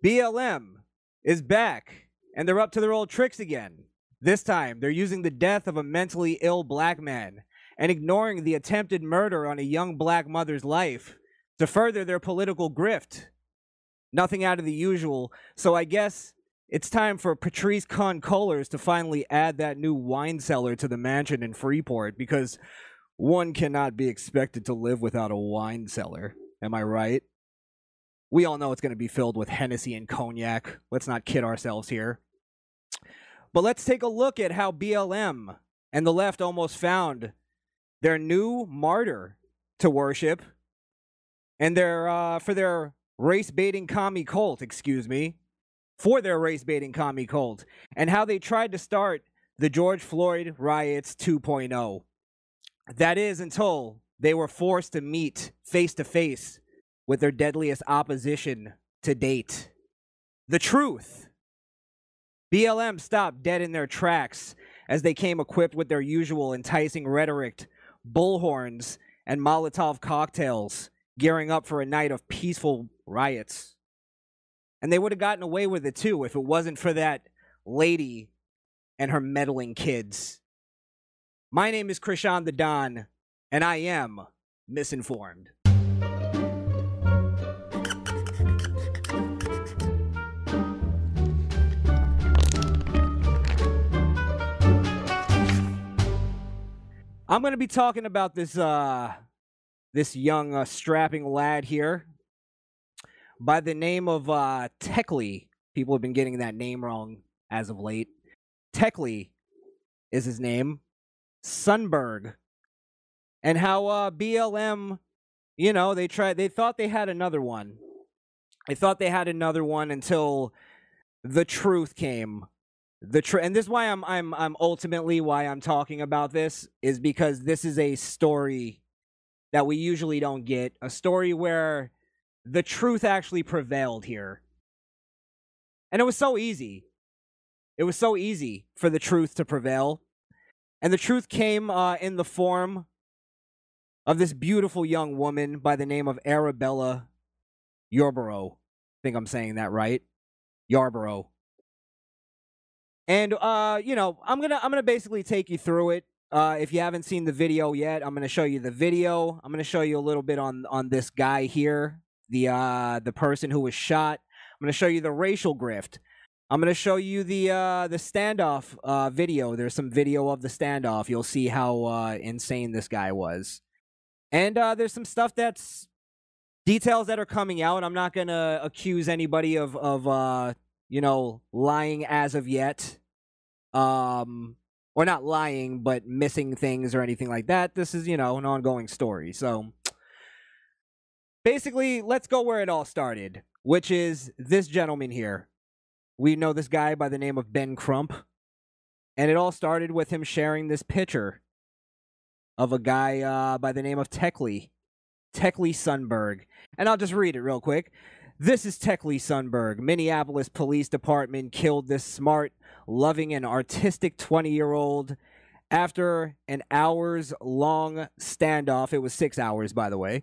BLM is back, and they're up to their old tricks again. This time, they're using the death of a mentally ill black man and ignoring the attempted murder on a young black mother's life to further their political grift. Nothing out of the usual, so I guess it's time for Patrisse Khan-Cullors to finally add that new wine cellar to the mansion in Freeport because one cannot be expected to live without a wine cellar. Am I right? We all know it's going to be filled with Hennessy and cognac. Let's not kid ourselves here. But let's take a look at how BLM and the left almost found their new martyr to worship and their uh, for their race baiting commie cult, excuse me, for their race baiting commie cult, and how they tried to start the George Floyd riots 2.0. That is until they were forced to meet face to face with their deadliest opposition to date. The truth. BLM stopped dead in their tracks as they came equipped with their usual enticing rhetoric, bullhorns, and Molotov cocktails, gearing up for a night of peaceful riots. And they would have gotten away with it too if it wasn't for that lady and her meddling kids. My name is Crishaun the Don, and I am misinformed. I'm going to be talking about this uh this young uh, strapping lad here by the name of uh Tekle. People have been getting that name wrong as of late. Tekle is his name. Sundberg. And how uh BLM, you know, they tried they thought they had another one. They thought they had another one until the truth came the tr- and this is why I'm I'm I'm ultimately why I'm talking about this is because this is a story that we usually don't get a story where the truth actually prevailed here. And it was so easy. It was so easy for the truth to prevail. And the truth came uh, in the form of this beautiful young woman by the name of Arabella Yarborough. I think I'm saying that right. Yarborough. And uh, you know, I'm gonna I'm gonna basically take you through it. Uh, if you haven't seen the video yet, I'm gonna show you the video. I'm gonna show you a little bit on on this guy here, the uh the person who was shot. I'm gonna show you the racial grift. I'm gonna show you the uh the standoff uh video. There's some video of the standoff. You'll see how uh insane this guy was. And uh there's some stuff that's details that are coming out. I'm not gonna accuse anybody of of uh you know, lying as of yet. Um, or not lying, but missing things or anything like that. This is, you know, an ongoing story. So basically, let's go where it all started, which is this gentleman here. We know this guy by the name of Ben Crump. And it all started with him sharing this picture of a guy uh, by the name of Tekle. Tekle Sundberg. And I'll just read it real quick. This is Tekle Sundberg. Minneapolis Police Department killed this smart, loving, and artistic 20 year old after an hours long standoff. It was six hours, by the way,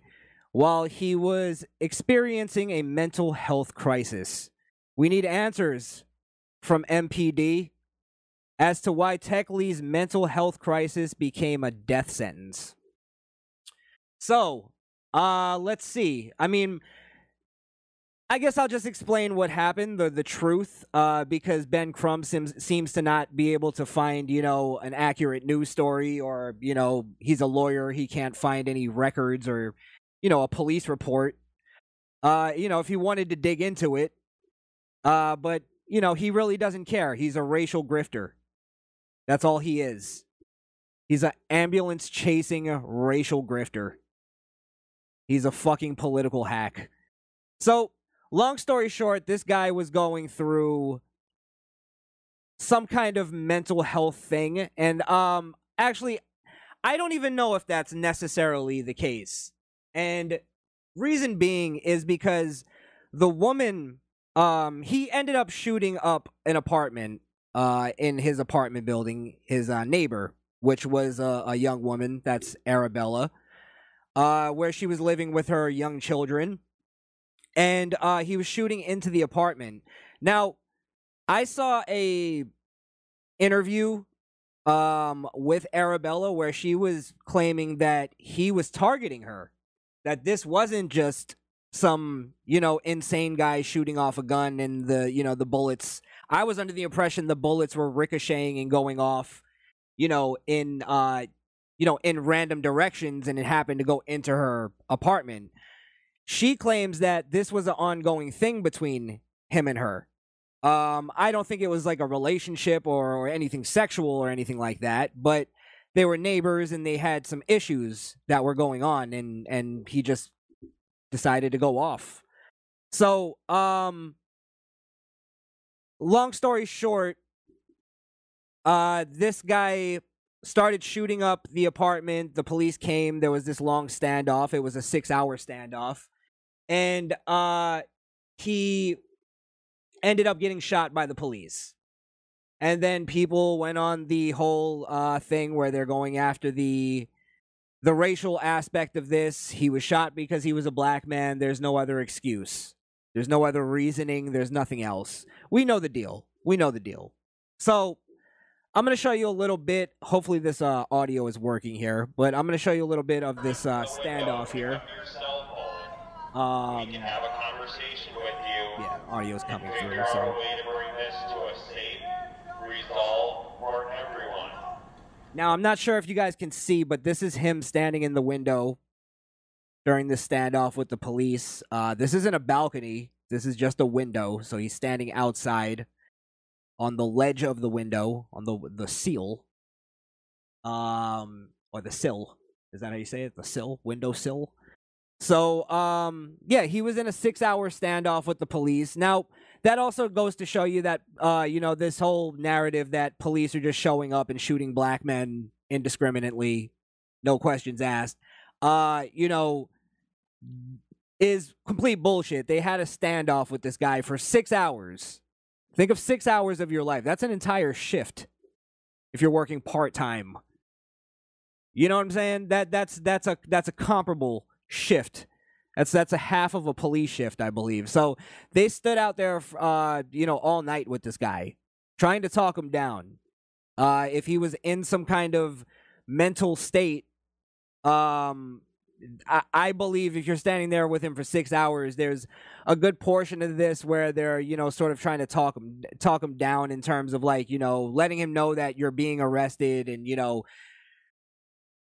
while he was experiencing a mental health crisis. We need answers from MPD as to why Tekle's mental health crisis became a death sentence. So, uh, let's see. I mean, I guess I'll just explain what happened, the the truth, uh, because Ben Crump seems seems to not be able to find, you know, an accurate news story, or you know, he's a lawyer, he can't find any records or, you know, a police report. Uh, you know, if he wanted to dig into it, uh, but you know, he really doesn't care. He's a racial grifter. That's all he is. He's an ambulance chasing racial grifter. He's a fucking political hack. So long story short, this guy was going through some kind of mental health thing. And um actually I don't even know if that's necessarily the case. And reason being is because the woman um he ended up shooting up an apartment uh in his apartment building his uh, neighbor which was a, a young woman that's arabella uh, where she was living with her young children, and uh, he was shooting into the apartment. Now, I saw a interview um, with Arabella where she was claiming that he was targeting her, that this wasn't just some you know insane guy shooting off a gun and the you know the bullets. I was under the impression the bullets were ricocheting and going off, you know, in uh, you know, in random directions, and it happened to go into her apartment. She claims that this was an ongoing thing between him and her. Um, I don't think it was like a relationship or, or anything sexual or anything like that, but they were neighbors and they had some issues that were going on, and and he just decided to go off. So, um, long story short, uh, this guy started shooting up the apartment. The police came. There was this long standoff. It was a six hour standoff. And uh, he ended up getting shot by the police. And then people went on the whole uh, thing where they're going after the the racial aspect of this. He was shot because he was a black man. There's no other excuse. There's no other reasoning. There's nothing else. We know the deal. We know the deal. So I'm going to show you a little bit. Hopefully, this uh, audio is working here, but I'm going to show you a little bit of this uh, standoff here. Um, yeah, audio is coming through. So. Now, I'm not sure if you guys can see, but this is him standing in the window during the standoff with the police. Uh, this isn't a balcony. This is just a window, so he's standing outside on the ledge of the window, on the the seal, um, or the sill. Is that how you say it? The sill, window sill. So, um, yeah, he was in a six-hour standoff with the police. Now, that also goes to show you that, uh, you know, this whole narrative that police are just showing up and shooting black men indiscriminately, no questions asked. Uh, you know, is complete bullshit. They had a standoff with this guy for six hours Think of six hours of your life. That's an entire shift if you're working part time. You know what I'm saying? That that's that's a that's a comparable shift. That's that's a half of a police shift, I believe. So they stood out there, uh, you know, all night with this guy, trying to talk him down. Uh, if he was in some kind of mental state, um, I, I believe if you're standing there with him for six hours, there's a good portion of this where they're you know sort of trying to talk him talk him down in terms of like you know letting him know that you're being arrested and you know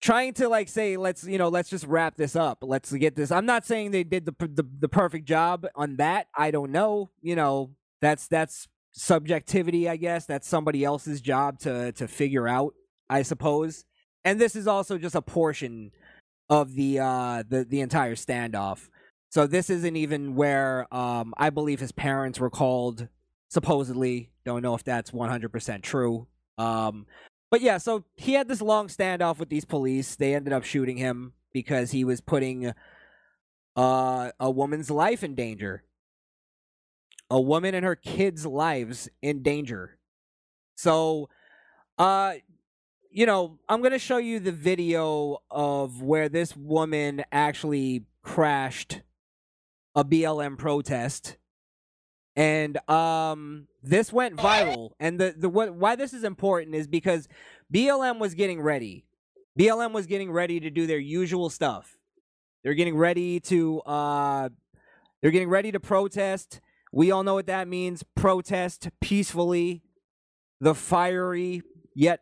trying to like say let's you know let's just wrap this up let's get this i'm not saying they did the, the the perfect job on that i don't know you know that's that's subjectivity i guess that's somebody else's job to to figure out i suppose and this is also just a portion of the uh the the entire standoff. So this isn't even where um I believe his parents were called supposedly. Don't know if that's 100% true. Um but yeah, so he had this long standoff with these police. They ended up shooting him because he was putting uh a woman's life in danger. A woman and her kids' lives in danger. So uh you know, I'm going to show you the video of where this woman actually crashed a BLM protest. And um this went viral and the the what why this is important is because BLM was getting ready. BLM was getting ready to do their usual stuff. They're getting ready to uh they're getting ready to protest. We all know what that means. Protest peacefully. The fiery yet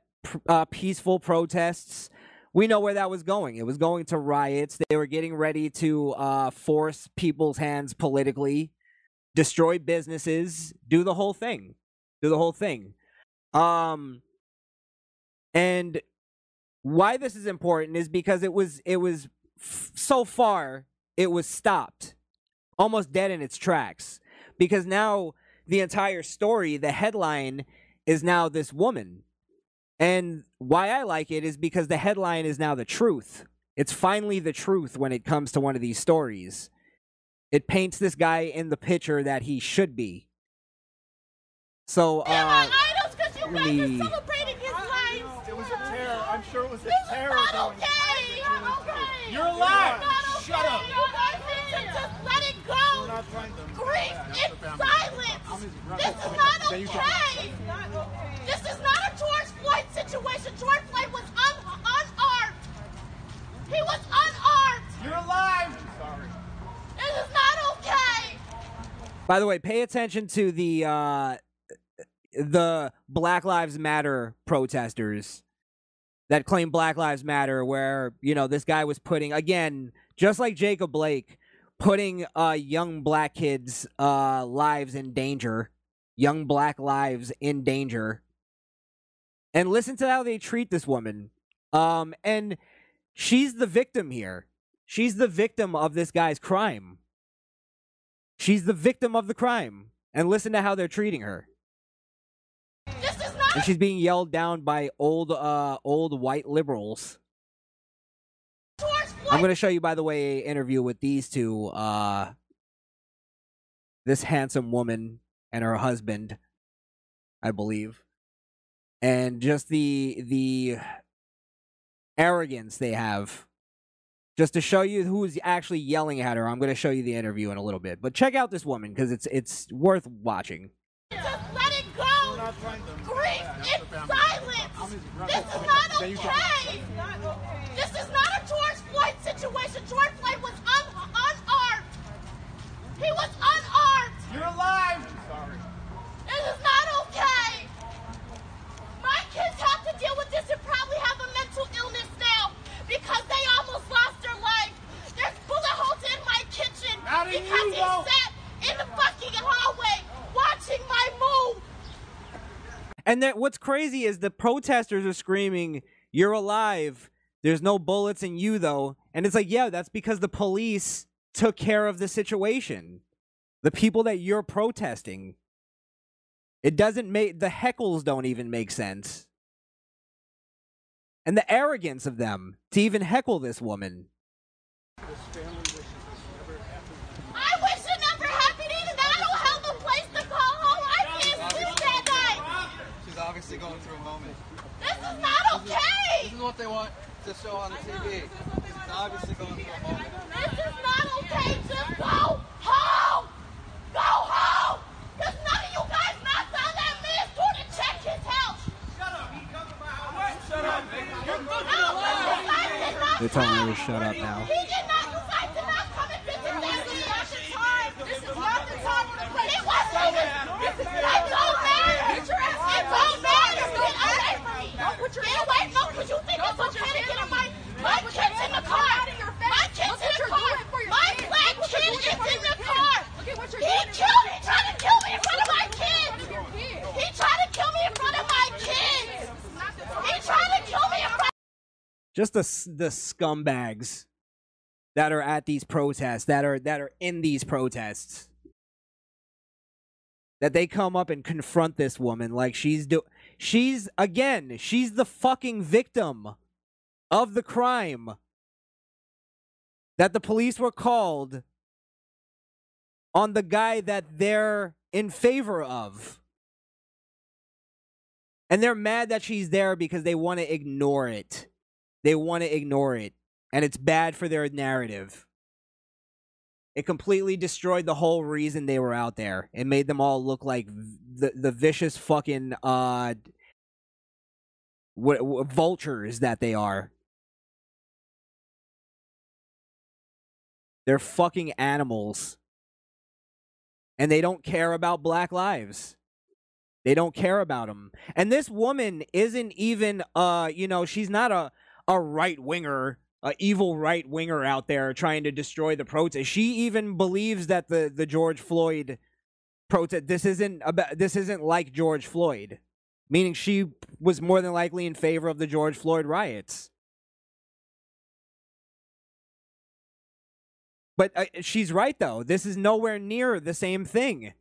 uh, peaceful protests. We know where that was going. It was going to riots. They were getting ready to uh, force people's hands politically, destroy businesses, do the whole thing, do the whole thing. Um, and why this is important is because it was it was f- so far it was stopped, almost dead in its tracks, because now the entire story, the headline, is now this woman and why I like it is because the headline is now the truth. It's finally the truth when it comes to one of these stories. It paints this guy in the picture that he should be. So, uh, idols because you guys me... are celebrating his life. It was a terror. I'm sure it was a this terror. This is not okay. okay. You're alive. It's not okay. Up. You guys need to just let it go. Grief in silence. This is not okay. This is not a George Floyd situation. George Floyd was un- unarmed. He was unarmed. You're alive. This is not okay. By the way, pay attention to the uh the Black Lives Matter protesters that claim Black Lives Matter where, you know, this guy was putting again, just like Jacob Blake, putting uh young black kids uh lives in danger, young black lives in danger. And listen to how they treat this woman. Um and she's the victim here. She's the victim of this guy's crime. She's the victim of the crime. And listen to how they're treating her. This is not And she's being yelled down by old uh old white liberals. a George Floyd. I'm going to show you by the way an interview with these two uh this handsome woman and her husband I believe. And just the the arrogance they have just to show you who's actually yelling at her. I'm going to show you the interview in a little bit. But check out this woman because it's it's worth watching. Just let it go. Grief in silence. This is not okay. This is not a George Floyd situation. George Floyd was un- unarmed. He was unarmed. You're alive. This is not okay. My kids have to deal with this and probably have a mental illness now because they almost lost their life. There's bullet holes in my kitchen How do you because he sat in the fucking hallway watching my move. And then what's crazy is the protesters are screaming, "You're alive! There's no bullets in you, though." And it's like, yeah, that's because the police took care of the situation. The people that you're protesting. It doesn't make the heckles don't even make sense. And the arrogance of them to even heckle this woman. I wish it never happened either. I don't have a place to call home. I can't sleep that night. She's obviously going through a moment. This is not okay. This is what they want to show on the TV. She's obviously going through a moment. This is not okay. Just go home. Go home. Because none of you guys knocked on that man's door to check his house. Shut up. He come to my house. Shut up. You're They're telling her to shut up now. He did not decide to not come and visit that man. This is not the time. This is not the time or the place. It wasn't even. This is not don't matter. Get your ass It don't matter. Get away from me. Get away. No, because you think it's okay to get in my my kid's in the car. My kid's in the car. My black kid is in the car. He killed me. Trying to kill me in front of my kids. He tried to kill me in front of my kids. He tried to kill me in front. just the the scumbags that are at these protests that are that are in these protests that they come up and confront this woman like she's do she's again she's the fucking victim of the crime that the police were called on the guy that they're in favor of. And they're mad that she's there because they want to ignore it. They want to ignore it. And it's bad for their narrative it completely destroyed the whole reason they were out there. It made them all look like the the vicious fucking uh w- w- vultures that they are. They're fucking animals. And they don't care about black lives. They don't care about them and this woman isn't even uh you know she's not a a right winger, a evil right winger out there trying to destroy the protest. She even believes that the the George Floyd protest this isn't about this isn't like George Floyd, meaning she was more than likely in favor of the George Floyd riots. But uh, she's right though. This is nowhere near the same thing.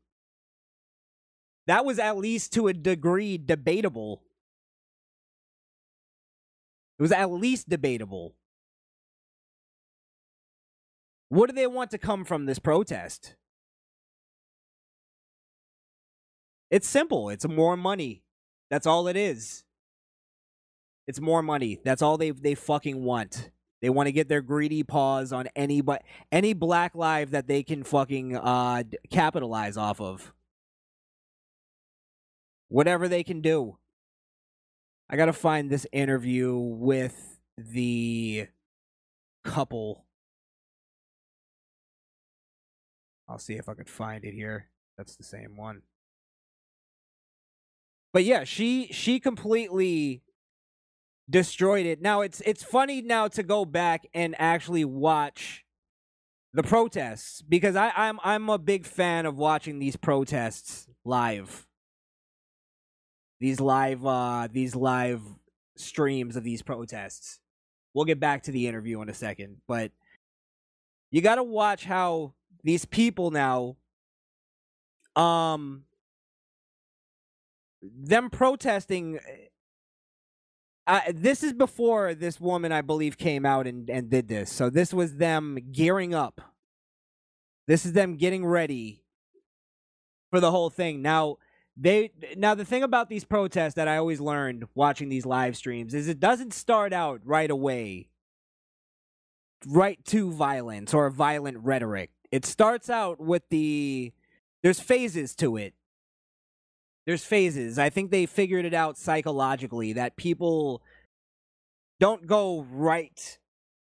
That was at least to a degree debatable. It was at least debatable. What do they want to come from this protest? It's simple. It's more money. That's all it is. It's more money. That's all they they fucking want. They want to get their greedy paws on any but any black life that they can fucking uh capitalize off of. Whatever they can do. I got to find this interview with the couple. I'll see if I can find it here. That's the same one. But yeah, she she completely destroyed it. Now it's it's funny now to go back and actually watch the protests because I, I'm I'm a big fan of watching these protests live. These live uh these live streams of these protests. We'll get back to the interview in a second, but you got to watch how these people now um them protesting uh, this is before this woman i believe came out and, and did this. So this was them gearing up. This is them getting ready for the whole thing. Now they now the thing about these protests that i always learned watching these live streams is it doesn't start out right away right to violence or violent rhetoric it starts out with the there's phases to it. There's phases. I think they figured it out psychologically that people don't go right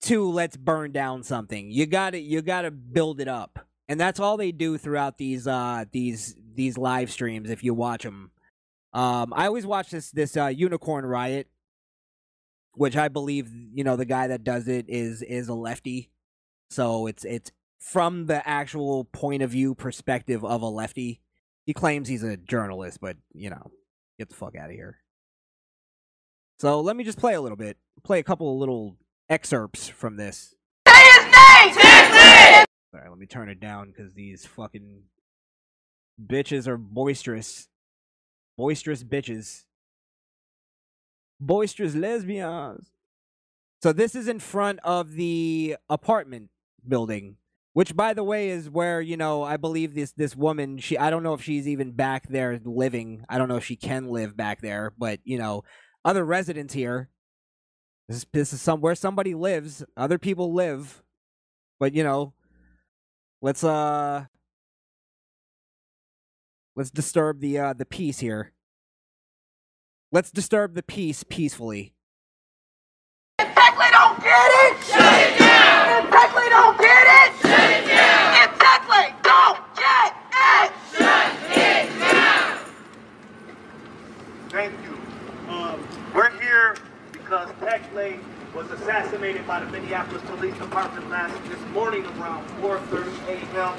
to let's burn down something. You gotta you gotta build it up. And that's all they do throughout these uh these these live streams if you watch them um i always watch this this uh unicorn riot which i believe you know the guy that does it is is a lefty. So it's it's from the actual point of view perspective of a lefty he claims he's a journalist, but you know, get the fuck out of here. So let me just play a little bit. Play a couple of little excerpts from this. Say his name! Say his name! Sorry, let me turn it down because these fucking bitches are boisterous. Boisterous bitches. Boisterous lesbians. So this is in front of the apartment building which by the way is where you know i believe this this woman she i don't know if she's even back there living. I don't know if she can live back there but you know other residents here this, this is some where somebody lives other people live but you know let's uh let's disturb the uh the peace here. Let's disturb the peace peacefully If Beckley don't get it, shut it down! If Beckley don't get it, shut it down! If Beckley don't get it, shut it down! Thank you. Um, we're here because was assassinated by the Minneapolis Police Department last this morning around 4:30 a.m.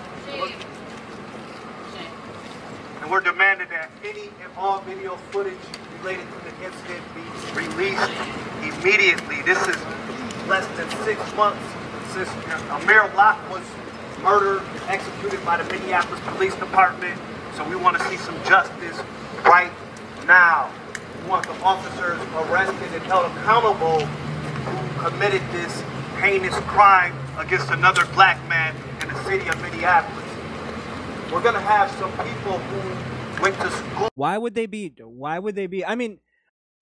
And we're demanding that any and all video footage related to the incident be released immediately. This is less than six months since Amir Locke was murdered, and executed by the Minneapolis Police Department. So we want to see some justice right now. Want the officers arrested and held accountable who committed this heinous crime against another black man in the city of Minneapolis. We're gonna have some people who went to school. Why would they be? Why would they be? I mean,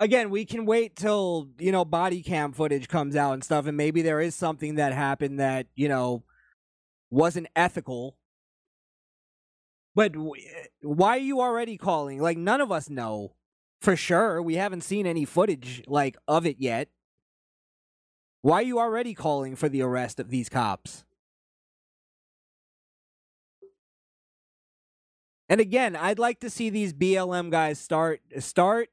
again, we can wait till you know body cam footage comes out and stuff, and maybe there is something that happened that you know wasn't ethical. But w- eh, why are you already calling? Like none of us know for sure. We haven't seen any footage like of it yet. Why are you already calling for the arrest of these cops? And again, I'd like to see these BLM guys start start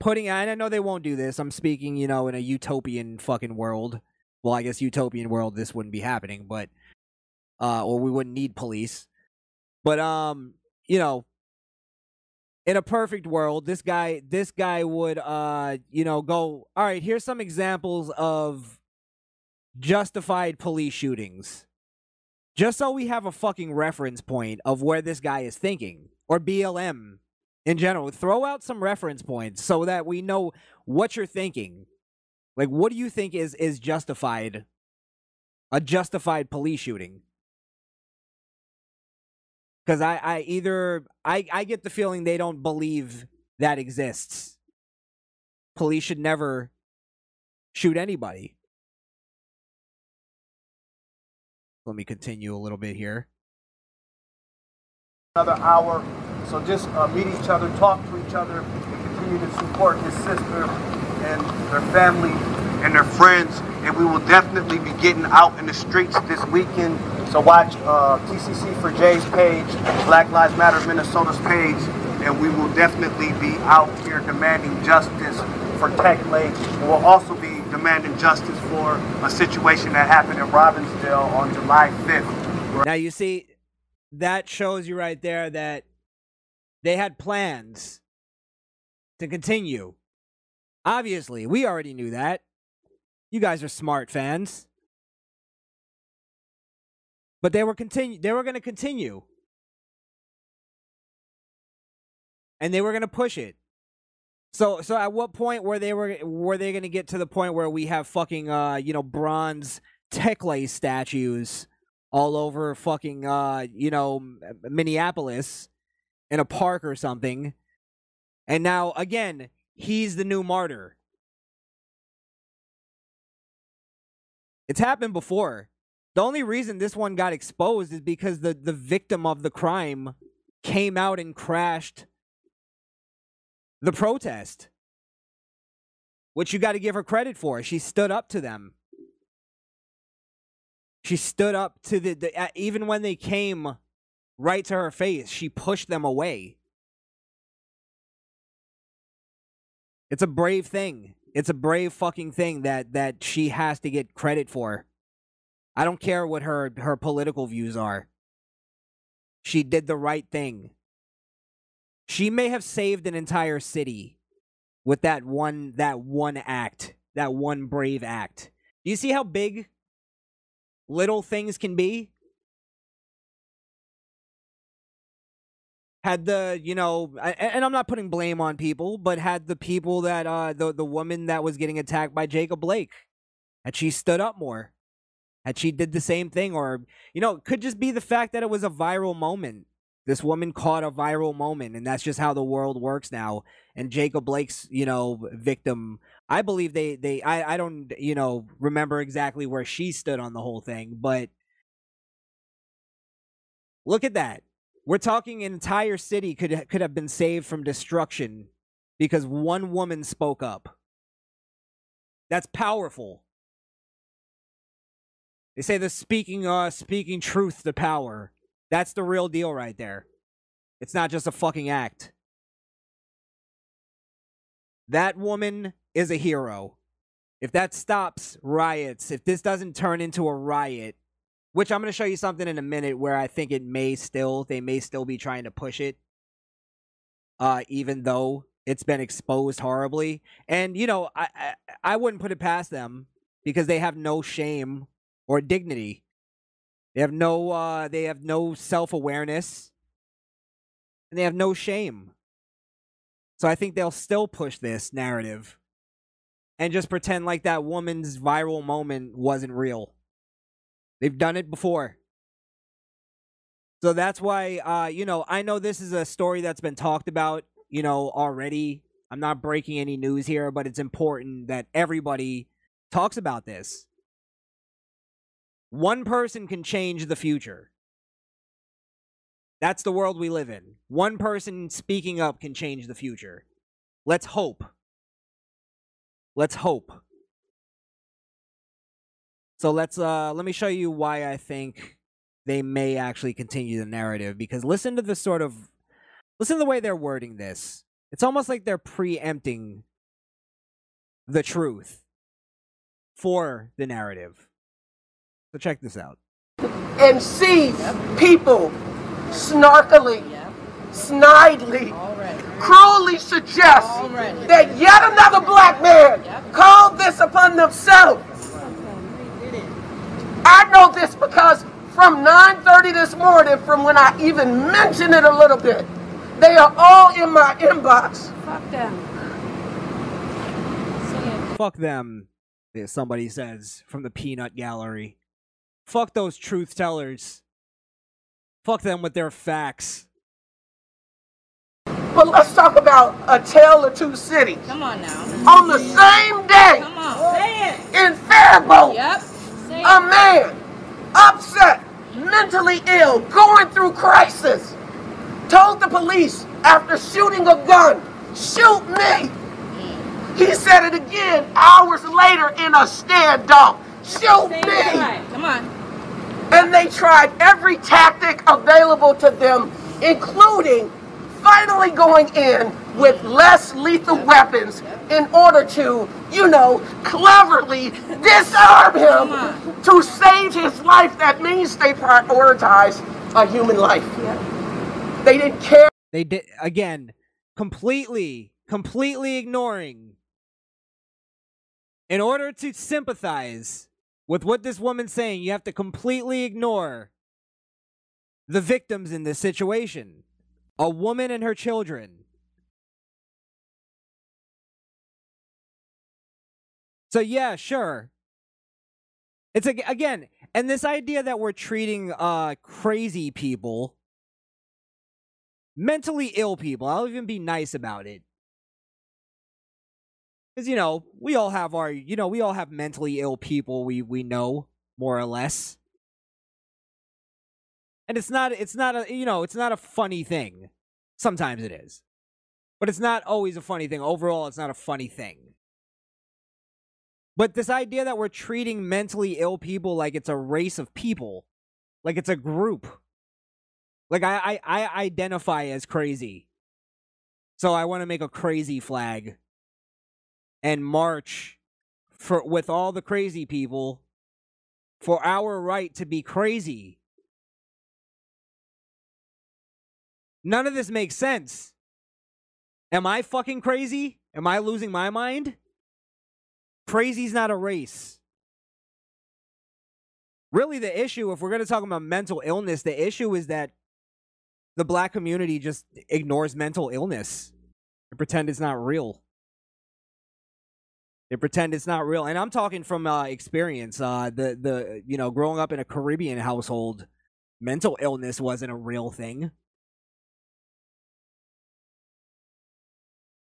putting and I know they won't do this. I'm speaking, you know, in a utopian fucking world. Well, I guess utopian world this wouldn't be happening, but uh or we wouldn't need police. But um, you know, in a perfect world, this guy this guy would uh, you know, go, "All right, here's some examples of justified police shootings." just so we have a fucking reference point of where this guy is thinking or BLM in general. Throw out some reference points so that we know what you're thinking. Like, what do you think is is justified? A justified police shooting? Because I, I either I, I get the feeling they don't believe that exists. Police should never shoot anybody. Let me continue a little bit here. another hour. So just uh, meet each other, talk to each other, and continue to support his sister and their family and their friends. And we will definitely be getting out in the streets this weekend. So watch uh, TCC for Jay's page, Black Lives Matter Minnesota's page, and we will definitely be out here demanding justice for Tekle. And we'll also be demanding justice for a situation that happened in Robbinsdale on July 5th. Now you see, that shows you right there that they had plans to continue. Obviously, we already knew that. You guys are smart fans. But they were continue they were going to continue. And they were going to push it. So so at what point were they were were they going to get to the point where we have fucking uh you know bronze Tekle statues all over fucking uh you know Minneapolis in a park or something. And now again, he's the new martyr. It's happened before. The only reason this one got exposed is because the the victim of the crime came out and crashed the protest. Which you got to give her credit for. She stood up to them. She stood up to the, the uh, even when they came right to her face, she pushed them away. It's a brave thing. It's a brave fucking thing that that she has to get credit for. I don't care what her her political views are. She did the right thing. She may have saved an entire city with that one that one act, that one brave act. You see how big little things can be? Had the, you know, and I'm not putting blame on people, but had the people that uh the the woman that was getting attacked by Jacob Blake, had she stood up more, had she did the same thing, or you know, could just be the fact that it was a viral moment. This woman caught a viral moment, and that's just how the world works now. And Jacob Blake's, you know, victim, I believe they they I I don't you know remember exactly where she stood on the whole thing, but look at that. We're talking an entire city could could have been saved from destruction because one woman spoke up. That's powerful. They say the speaking uh speaking truth to power. That's the real deal right there. It's not just a fucking act. That woman is a hero. If that stops riots, if this doesn't turn into a riot, which I'm going to show you something in a minute where I think it may still, they may still be trying to push it, uh, even though it's been exposed horribly. And, you know, I, I, I wouldn't put it past them because they have no shame or dignity. They have no, uh, they have no self awareness and they have no shame. So I think they'll still push this narrative and just pretend like that woman's viral moment wasn't real. They've done it before. So that's why uh you know, I know this is a story that's been talked about, you know, already. I'm not breaking any news here, but it's important that everybody talks about this. One person can change the future. That's the world we live in. One person speaking up can change the future. Let's hope. Let's hope. So let's uh let me show you why I think they may actually continue the narrative because listen to the sort of listen to the way they're wording this. It's almost like they're preempting the truth for the narrative. So check this out. and see people snarkily, snidely, cruelly suggest that yet another black man called this upon themselves. I know this because from 9:30 this morning, from when I even mentioned it a little bit, they are all in my inbox. Fuck them. Say it. Fuck them, somebody says from the peanut gallery. Fuck those truth tellers. Fuck them with their facts. But let's talk about a tale of two cities. Come on now. On the same day Come on. Say it. in Faribault, Yep. A man upset mentally ill, going through crisis, told the police after shooting a gun, shoot me. He said it again hours later in a standoff, shoot me. Come on. And they tried every tactic available to them, including finally going in with less lethal weapons in order to, you know, cleverly disarm him to save his life. That means they prioritize a human life. They didn't care. They did again, completely, completely ignoring. In order to sympathize with what this woman's saying, you have to completely ignore the victims in this situation a woman and her children. So, yeah, sure. It's ag- again, and this idea that we're treating uh crazy people, mentally ill people, I'll even be nice about it. Because, you know, we all have our, you know, we all have mentally ill people we, we know, more or less. And it's not, it's not a, you know, it's not a funny thing. Sometimes it is. But it's not always a funny thing. Overall, it's not a funny thing. But this idea that we're treating mentally ill people like it's a race of people, like it's a group. Like I, I, I identify as crazy. So I want to make a crazy flag and march for with all the crazy people for our right to be crazy. None of this makes sense. Am I fucking crazy? Am I losing my mind? Crazy's not a race. Really, the issue, if we're going to talk about mental illness, the issue is that the black community just ignores mental illness and pretend it's not real. They pretend it's not real, and I'm talking from uh, experience. Uh, the the you know, growing up in a Caribbean household, mental illness wasn't a real thing.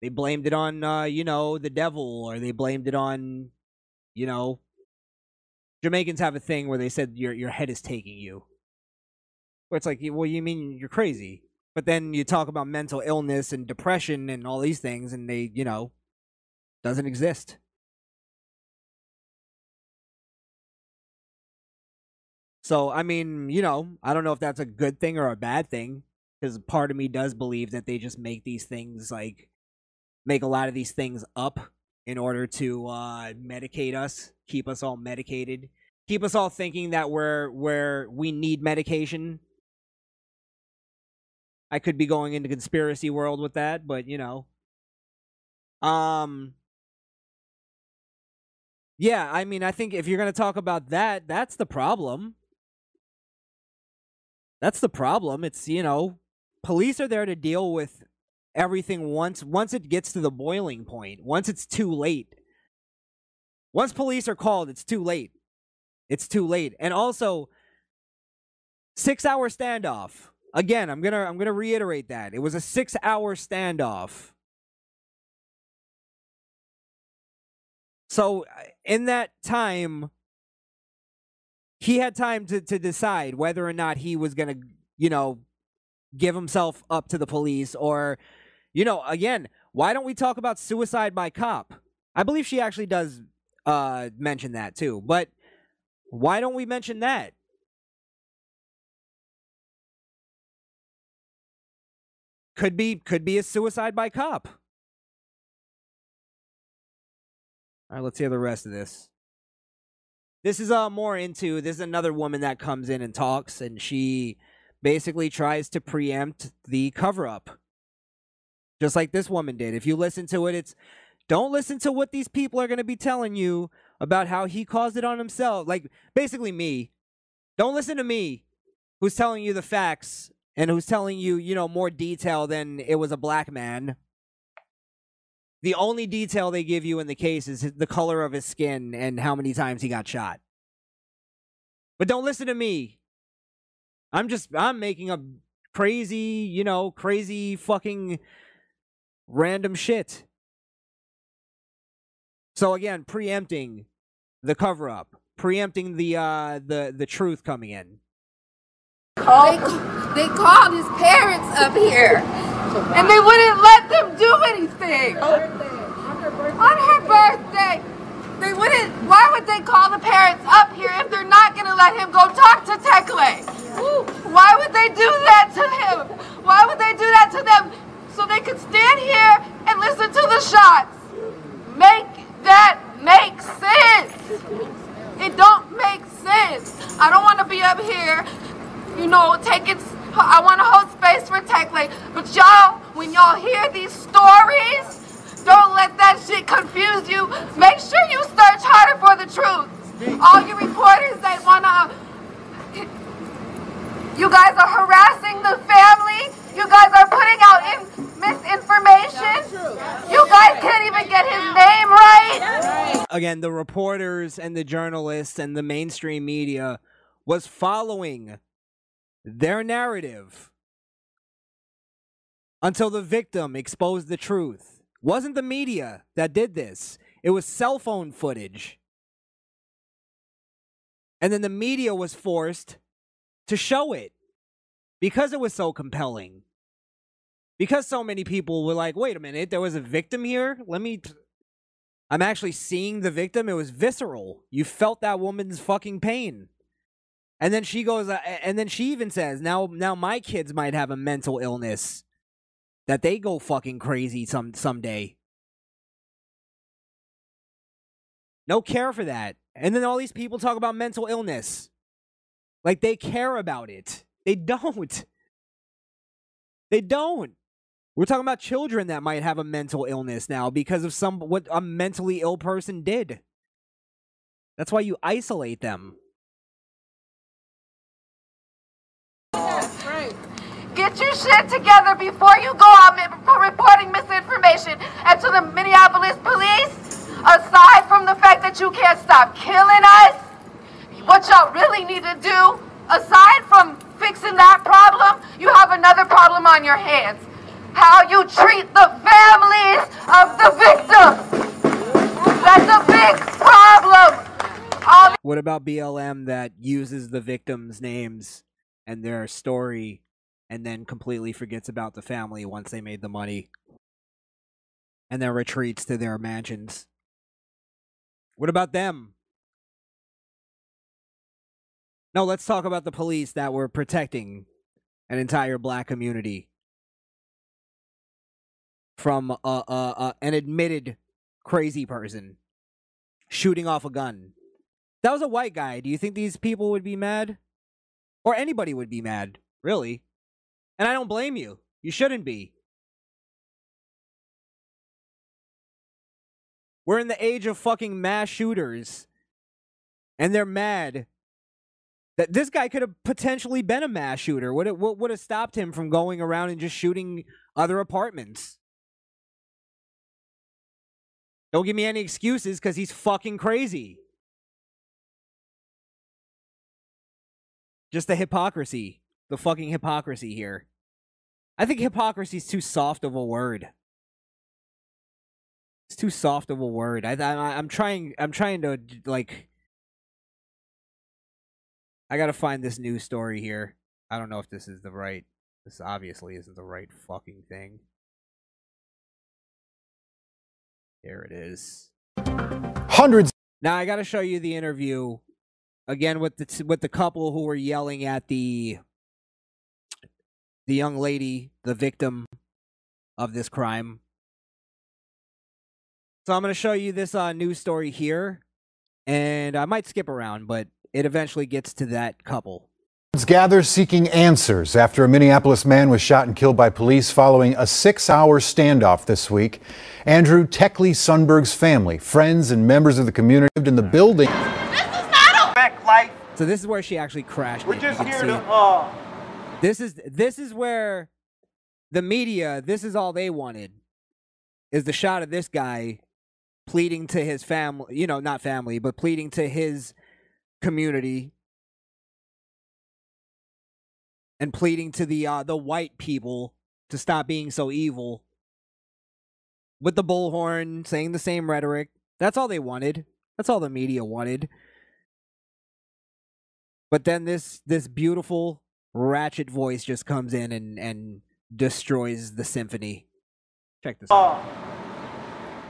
They blamed it on uh, you know the devil, or they blamed it on you know. Jamaicans have a thing where they said your your head is taking you. Where it's like, well, you mean you're crazy, but then you talk about mental illness and depression and all these things, and they you know doesn't exist. So, I mean, you know, I don't know if that's a good thing or a bad thing because part of me does believe that they just make these things like make a lot of these things up in order to uh medicate us, keep us all medicated, keep us all thinking that we're we're we need medication. I could be going into conspiracy world with that, but you know. Um Yeah, I mean, I think if you're going to talk about that, that's the problem. That's the problem. It's, you know, police are there to deal with everything once once it gets to the boiling point. Once it's too late. Once police are called, it's too late. It's too late. And also 6-hour standoff. Again, I'm going to I'm going to reiterate that. It was a 6-hour standoff. So uh, in that time he had time to, to decide whether or not he was going to, you know, give himself up to the police or, you know, again, why don't we talk about suicide by cop? I believe she actually does uh, mention that too, but why don't we mention that? Could be could be a suicide by cop. All right, let's hear the rest of this. This is uh more into this is another woman that comes in and talks and she basically tries to preempt the cover up. Just like this woman did. If you listen to it, it's don't listen to what these people are going to be telling you about how he caused it on himself. Like basically me. Don't listen to me who's telling you the facts and who's telling you, you know, more detail than it was a black man. The only detail they give you in the case is the color of his skin and how many times he got shot. But don't listen to me. I'm just I'm making a crazy, you know, crazy fucking random shit. So again, preempting the cover up, preempting the uh the the truth coming in. They, they called his parents up here, and they wouldn't let them do anything. On her birthday, On her birthday. they wouldn't. Why would they call the parents up here if they're not going to let him go talk to Tekle? Why would they do that to him? Why would they do that to them so they could stand here and listen to the shots? Make that make sense. It don't make sense. I don't want to be up here, you know, taking. I want to hold space for Tekle, but y'all, when y'all hear these stories, don't let that shit confuse you. Make sure you search harder for the truth. All you reporters that wanna, you guys are harassing the family. You guys are putting out in, misinformation. You guys can't even get his name right. Again, the reporters and the journalists and the mainstream media was following their narrative until the victim exposed the truth. Wasn't the media that did this. It was cell phone footage. And then the media was forced to show it because it was so compelling. Because so many people were like, wait a minute, there was a victim here? Let me. I'm actually seeing the victim. It was visceral. You felt that woman's fucking pain. And then she goes, uh, and then she even says, now, now my kids might have a mental illness that they go fucking crazy some someday. No care for that. And then all these people talk about mental illness. Like they care about it. They don't. They don't. We're talking about children that might have a mental illness now because of some what a mentally ill person did. That's why you isolate them. Get your shit together before you go out reporting misinformation. And to the Minneapolis police, aside from the fact that you can't stop killing us, what y'all really need to do, aside from fixing that problem, you have another problem on your hands. How you treat the families of the victims. That's a big problem. All What about BLM that uses the victims' names and their story and then completely forgets about the family once they made the money and then retreats to their mansions? What about them? No, let's talk about the police that were protecting an entire black community from a, a, a, an admitted crazy person shooting off a gun. That was a white guy. Do you think these people would be mad? Or anybody would be mad, really? And I don't blame you. You shouldn't be. We're in the age of fucking mass shooters. And they're mad that this guy could have potentially been a mass shooter. What what would have stopped him from going around and just shooting other apartments? Don't give me any excuses because he's fucking crazy. Just the hypocrisy. The fucking hypocrisy here. I think hypocrisy is too soft of a word. It's too soft of a word. I, I I'm trying I'm trying to like I gotta find this news story here. I don't know if this is the right. This obviously isn't the right fucking thing. There it is. Hundreds. Now I gotta show you the interview again with the t- with the couple who were yelling at the the young lady, the victim of this crime. So I'm gonna show you this uh, news story here, and I might skip around, but it eventually gets to that couple. Gather seeking answers after a Minneapolis man was shot and killed by police following a six hour standoff this week. Andrew Tekle Sundberg's family, friends, and members of the community lived in the building. This is not Back life. So this is where she actually crashed. We're it. just here see to uh This is this is where the media. This is all they wanted. Is the shot of this guy pleading to his family. You know, not family, but pleading to his community and pleading to the uh, the white people to stop being so evil. With the bullhorn, saying the same rhetoric. That's all they wanted. That's all the media wanted. But then this this beautiful ratchet voice just comes in and and destroys the symphony. Check this out.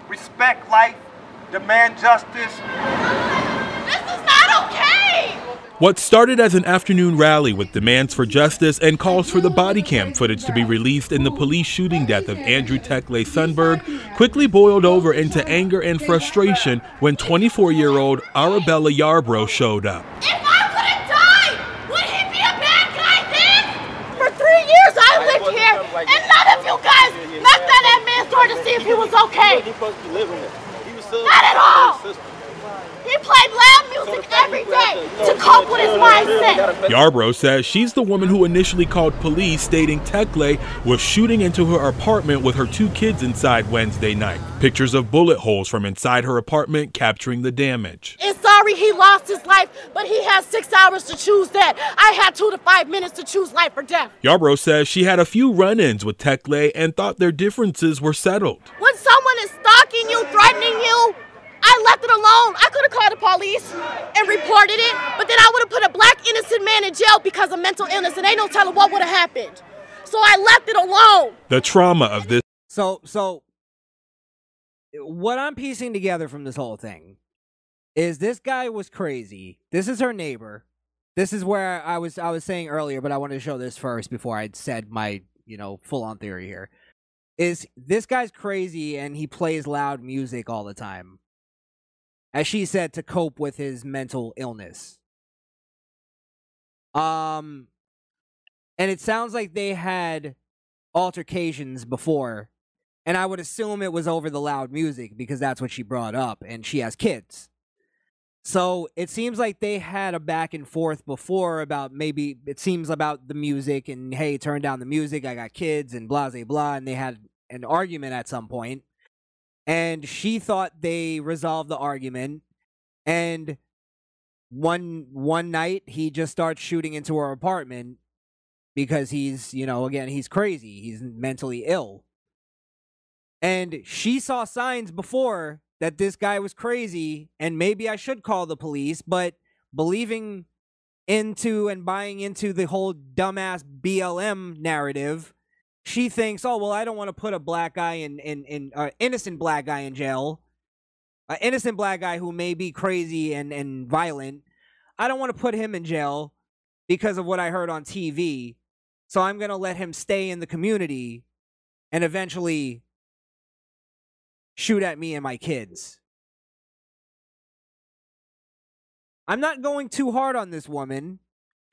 Respect life, demand justice. This is not okay! What started as an afternoon rally with demands for justice and calls for the body cam footage to be released in the police shooting death of Andrew Tekle Sundberg quickly boiled over into anger and frustration when 24 year old Arabella Yarbrough showed up. If I would have died, would he be a bad guy then? For three years I lived here, and none of you guys knocked on that man's door to see if he was okay. Not at all! Played loud music every day to cope with his mindset. Yarbrough says she's the woman who initially called police stating Tekle was shooting into her apartment with her two kids inside Wednesday night. Pictures of bullet holes from inside her apartment capturing the damage. And sorry he lost his life, but he has six hours to choose that. I had two to five minutes to choose life or death. Yarbrough says she had a few run ins with Tekle and thought their differences were settled. When someone is stalking you, threatening you, I left it alone. I could have called the police and reported it, but then I would have put a black innocent man in jail because of mental illness, and ain't no telling what would have happened. So I left it alone. The trauma of this. So, so what I'm piecing together from this whole thing is this guy was crazy. This is her neighbor. This is where I was I was saying earlier, but I wanted to show this first before I said my, you know, full on theory here. Is this guy's crazy and he plays loud music all the time as she said, to cope with his mental illness. Um, and it sounds like they had altercations before, and I would assume it was over the loud music because that's what she brought up, and she has kids. So it seems like they had a back and forth before about maybe it seems about the music and hey, turn down the music. I got kids and blah blah blah, and they had an argument at some point and she thought they resolved the argument and one one night he just starts shooting into her apartment because he's you know again he's crazy. He's mentally ill. And she saw signs before that this guy was crazy and maybe I should call the police but believing into and buying into the whole dumbass BLM narrative she thinks, oh well, I don't want to put a black guy in in in uh, innocent black guy in jail, an innocent black guy who may be crazy and and violent. I don't want to put him in jail because of what I heard on TV. So I'm gonna let him stay in the community, and eventually shoot at me and my kids. I'm not going too hard on this woman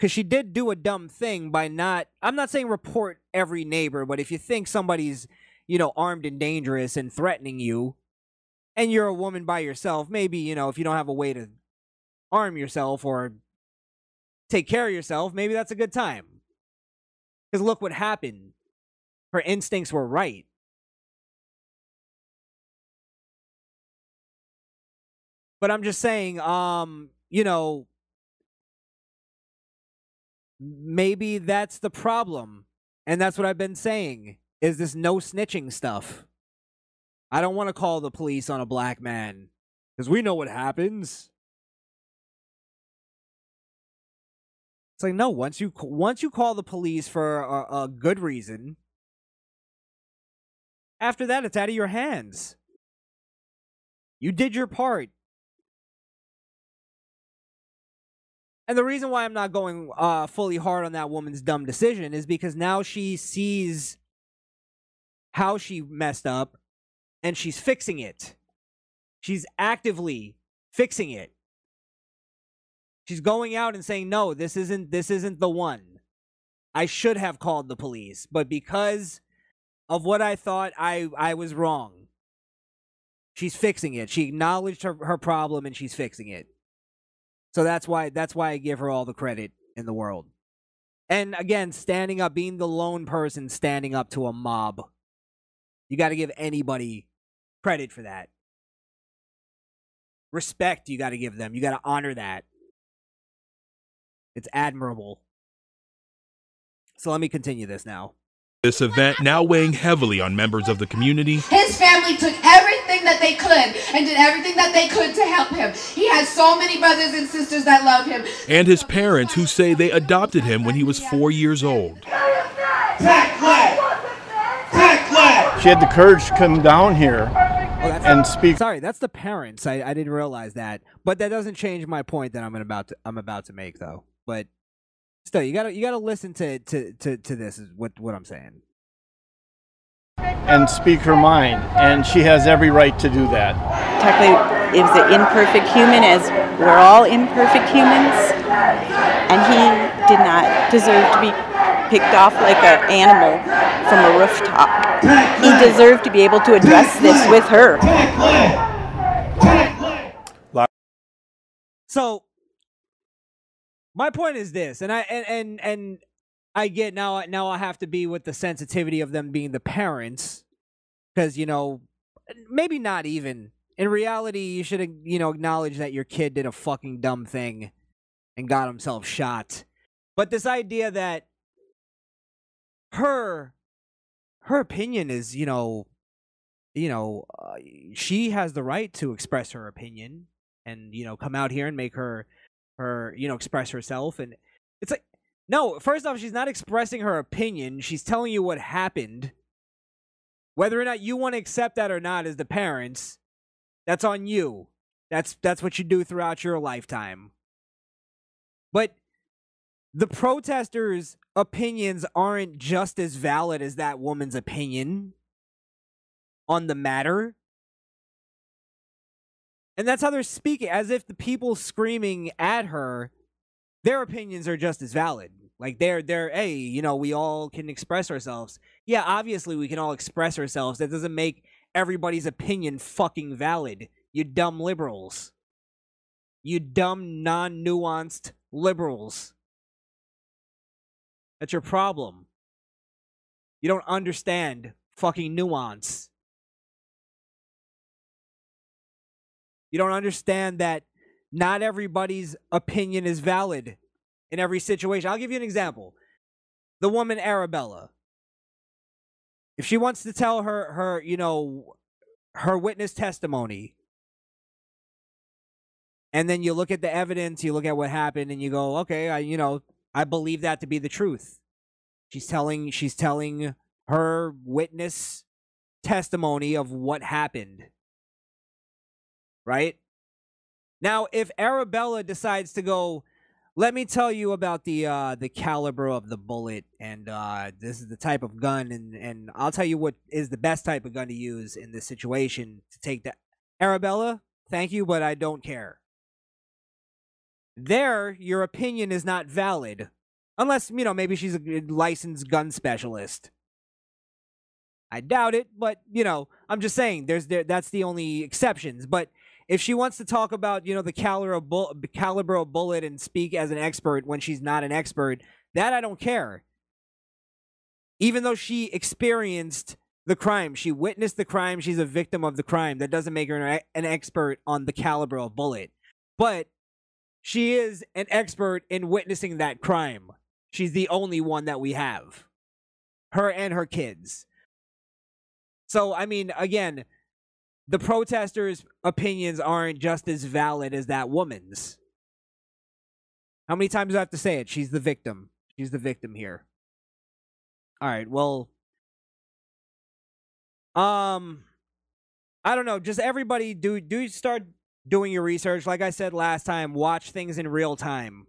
because she did do a dumb thing by not i'm not saying report every neighbor but if you think somebody's you know armed and dangerous and threatening you and you're a woman by yourself maybe you know if you don't have a way to arm yourself or take care of yourself maybe that's a good time. Because look what happened. Her instincts were right. But i'm just saying um you know maybe that's the problem. And that's what I've been saying is this no snitching stuff. I don't want to call the police on a black man because we know what happens. It's like no, once you once you call the police for a, a good reason, after that it's out of your hands. You did your part. And the reason why I'm not going uh, fully hard on that woman's dumb decision is because now she sees how she messed up and she's fixing it. She's actively fixing it. She's going out and saying, "No, this isn't this isn't the one. I should have called the police, but because of what I thought, I I was wrong." She's fixing it. She acknowledged her, her problem and she's fixing it. So that's why that's why I give her all the credit in the world. And again, standing up, being the lone person standing up to a mob. You got to give anybody credit for that. Respect you got to give them. You got to honor that. It's admirable. So let me continue this now. This event now weighing heavily on members of the community. His family took everything that they could and did everything that they could to help him. He has so many brothers and sisters that love him. And his parents who say they adopted him when he was four years old. She had the courage to come down here and speak. Sorry, that's the parents. I, I didn't realize that, but that doesn't change my point that I'm about to I'm about to make though. But still, you gotta you gotta listen to to to, to this is what what I'm saying. and speak her mind, and she has every right to do that. Technically, is an imperfect human, as we're all imperfect humans, and he did not deserve to be picked off like an animal from a rooftop. He deserved to be able to address this with her. So my point is this, and I and and, and I get now now I have to be with the sensitivity of them being the parents because you know maybe not even in reality you should you know acknowledge that your kid did a fucking dumb thing and got himself shot. But this idea that her her opinion is, you know, you know, uh, she has the right to express her opinion and you know come out here and make her her you know express herself and it's like no first off she's not expressing her opinion she's telling you what happened. Whether or not you want to accept that or not as the parents that's on you. That's that's what you do throughout your lifetime. But the protesters opinions aren't just as valid as that woman's opinion on the matter and that's how they're speaking, as if the people screaming at her, their opinions are just as valid. Like they're they're hey, you know, we all can express ourselves. Yeah, obviously we can all express ourselves. That doesn't make everybody's opinion fucking valid. You dumb liberals. You dumb non-nuanced liberals. That's your problem. You don't understand fucking nuance. You don't understand that not everybody's opinion is valid in every situation. I'll give you an example. The woman Arabella. If she wants to tell her her, you know, her witness testimony, and then you look at the evidence, you look at what happened, and you go, okay, I, you know, I believe that to be the truth. She's telling she's telling her witness testimony of what happened right? Now, if Arabella decides to go, let me tell you about the uh, the caliber of the bullet, and uh, this is the type of gun, and and I'll tell you what is the best type of gun to use in this situation to take that. Arabella, thank you, but I don't care. There, your opinion is not valid, unless you know maybe she's a licensed gun specialist. I doubt it, but you know, I'm just saying there's there that's the only exceptions. But if she wants to talk about you know the caliber of, bull- caliber of bullet and speak as an expert when she's not an expert, that I don't care. Even though she experienced the crime, she witnessed the crime, she's a victim of the crime. That doesn't make her an, an expert on the caliber of bullet, but she is an expert in witnessing that crime. She's the only one that we have, her and her kids. So I mean, again the protesters' opinions aren't just as valid as that woman's. How many times do I have to say it? She's the victim. She's the victim here. All right, well um I don't know, just everybody do do start doing your research. Like I said last time, watch things in real time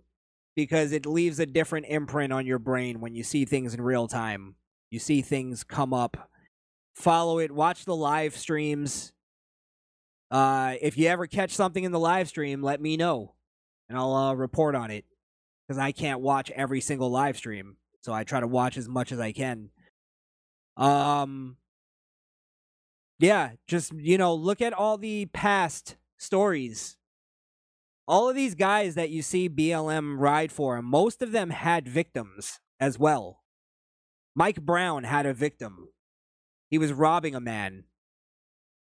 because it leaves a different imprint on your brain when you see things in real time. You see things come up. Follow it, watch the live streams uh, if you ever catch something in the live stream, let me know, and I'll uh, report on it because I can't watch every single live stream, so I try to watch as much as I can. Um, yeah, just you know, look at all the past stories. All of these guys that you see BLM ride for, most of them had victims as well. Mike Brown had a victim. He was robbing a man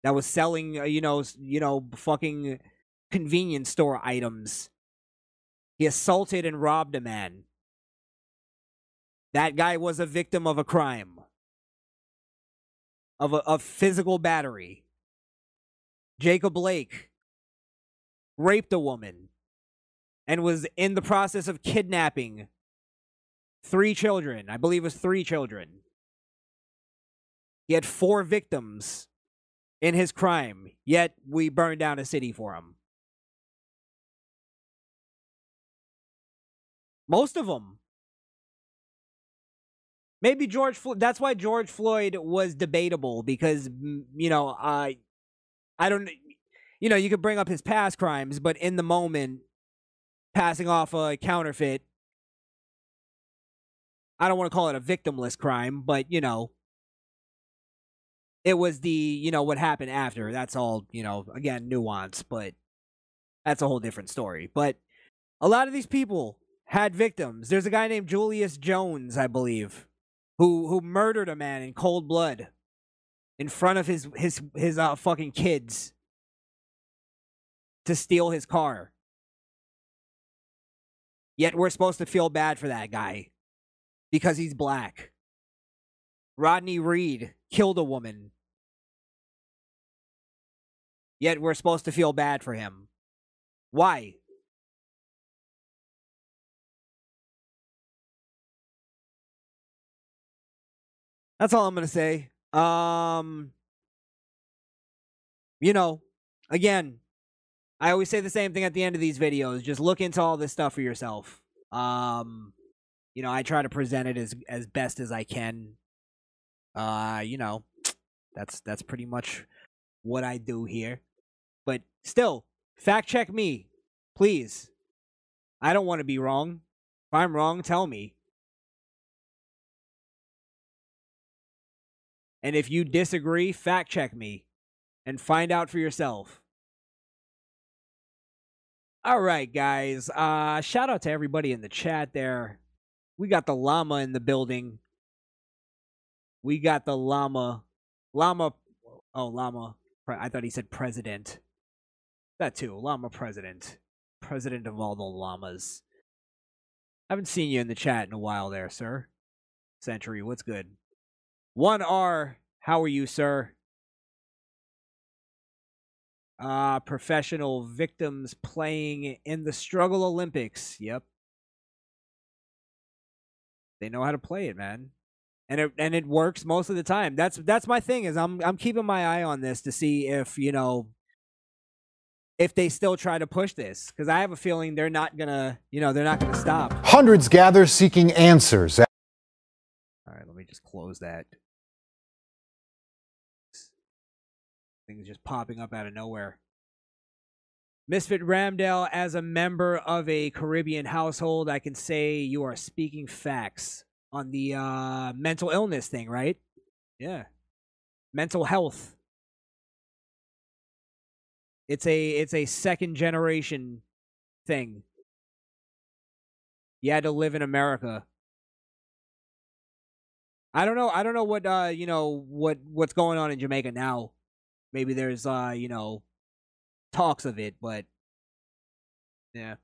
that was selling, uh, you know, you know, fucking convenience store items. He assaulted and robbed a man. That guy was a victim of a crime. of a of physical battery. Jacob Blake raped a woman and was in the process of kidnapping three children. I believe it was three children. He had four victims in his crime, yet we burned down a city for him. Most of them. Maybe George Floyd. That's why George Floyd was debatable because you know I, I don't, you know, you could bring up his past crimes, but in the moment, passing off a counterfeit. I don't want to call it a victimless crime, but you know, it was the you know what happened after. That's all you know. Again, nuance, but that's a whole different story. But a lot of these people had victims. There's a guy named Julius Jones, I believe, who who murdered a man in cold blood in front of his his his uh, fucking kids to steal his car. Yet we're supposed to feel bad for that guy because he's black. Rodney Reed killed a woman. Yet we're supposed to feel bad for him. Why? That's all I'm gonna say. Um, you know, again, I always say the same thing at the end of these videos. Just look into all this stuff for yourself. Um, you know, I try to present it as as best as I can. Uh, you know, that's that's pretty much what I do here. But still, fact check me, please. I don't want to be wrong. If I'm wrong, tell me. And if you disagree, fact check me and find out for yourself. All right, guys. Uh shout out to everybody in the chat there. We got the llama in the building. We got the llama. Llama oh, llama. I thought he said president. That too. Llama president. President of all the llamas. I Haven't seen you in the chat in a while there, sir. Century, what's good? 1R, how are you, sir? Uh, professional victims playing in the Struggle Olympics. Yep. They know how to play it, man. And it and it works most of the time. That's that's my thing is I'm I'm keeping my eye on this to see if, you know, if they still try to push this cuz I have a feeling they're not going to, you know, they're not to stop. Hundreds gather seeking answers. All right, let me just close that. Things just popping up out of nowhere. Misfit Ramdale, as a member of a Caribbean household, I can say you are speaking facts on the uh, mental illness thing, right? Yeah. Mental health. It's a it's a second generation thing. You had to live in America. I don't know. I don't know what uh you know what what's going on in Jamaica now maybe there's uh you know talks of it but yeah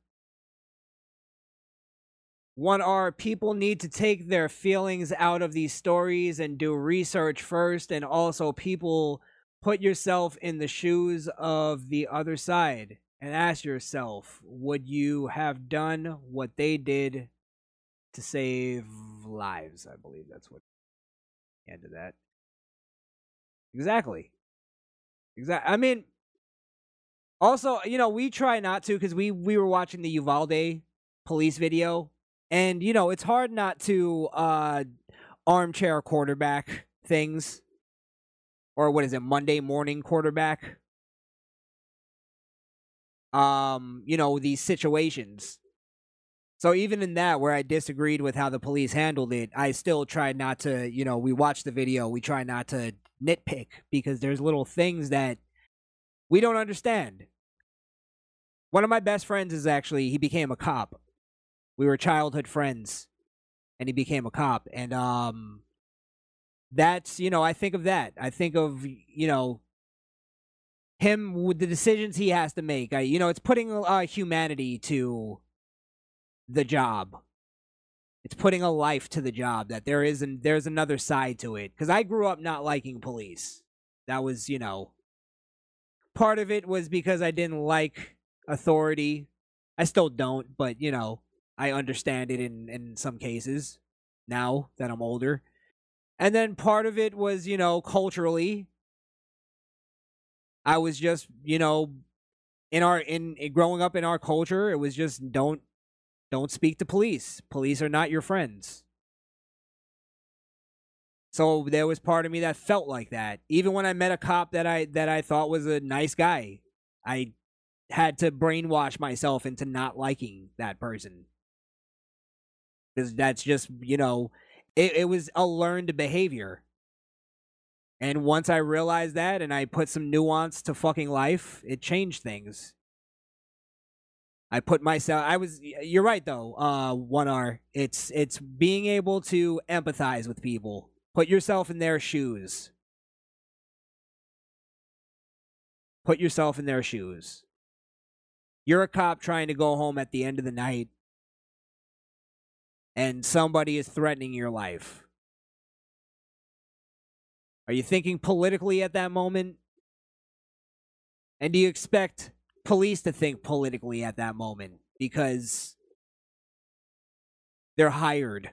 one are people need to take their feelings out of these stories and do research first and also people put yourself in the shoes of the other side and ask yourself would you have done what they did to save lives i believe that's what end of that exactly Exactly. I mean, also, you know, we try not to because we we were watching the Uvalde police video, and you know, it's hard not to uh armchair quarterback things, or what is it, Monday morning quarterback. Um, you know, these situations. So even in that, where I disagreed with how the police handled it, I still tried not to. You know, we watched the video. We try not to nitpick because there's little things that we don't understand. One of my best friends is actually he became a cop. We were childhood friends and he became a cop and um that's, you know, I think of that. I think of, you know, him with the decisions he has to make. I you know, it's putting uh, humanity to the job. It's putting a life to the job that there is an, there's another side to it. Because I grew up not liking police. That was, you know, part of it was because I didn't like authority. I still don't, but you know, I understand it in in some cases now that I'm older. And then part of it was, you know, culturally I was just, you know, in our in, in growing up in our culture, it was just don't don't speak to police. Police are not your friends. So there was part of me that felt like that. Even when I met a cop that I that I thought was a nice guy, I had to brainwash myself into not liking that person. Cuz that's just, you know, it, it was a learned behavior. And once I realized that and I put some nuance to fucking life, it changed things. I put myself I was you're right though, uh 1R. It's it's being able to empathize with people. Put yourself in their shoes. Put yourself in their shoes. You're a cop trying to go home at the end of the night and somebody is threatening your life. Are you thinking politically at that moment? And do you expect police to think politically at that moment? Because they're hired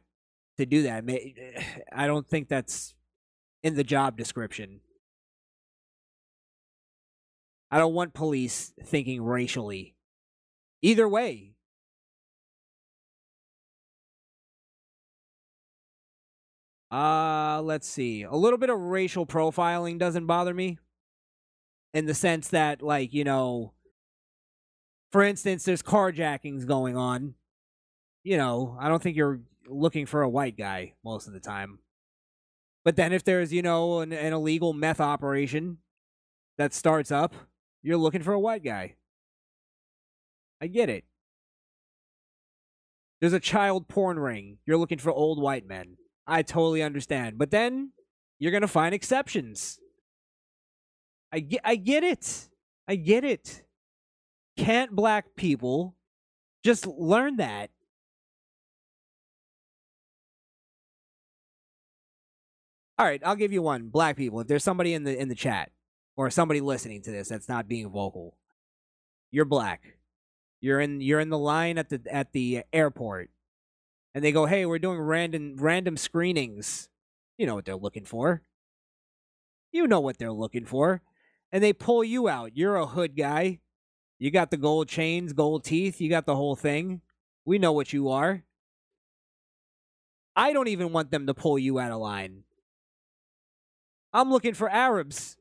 to do that. I don't think that's in the job description. I don't want police thinking racially. Either way. Uh, let's see. A little bit of racial profiling doesn't bother me. In the sense that, like, you know, for instance, there's carjackings going on. You know, I don't think you're looking for a white guy most of the time. But then if there's, you know, an, an illegal meth operation that starts up, you're looking for a white guy. I get it. There's a child porn ring. You're looking for old white men. I totally understand. But then you're going to find exceptions. I get, I get it. I get it. Can't black people just learn that? All right, I'll give you one. Black people. If there's somebody in the in the chat or somebody listening to this that's not being vocal, you're black. You're in you're in the line at the at the airport, and they go, "Hey, we're doing random random screenings." You know what they're looking for. You know what they're looking for, and they pull you out. You're a hood guy. You got the gold chains, gold teeth. You got the whole thing. We know what you are. I don't even want them to pull you out of line. I'm looking for Arabs.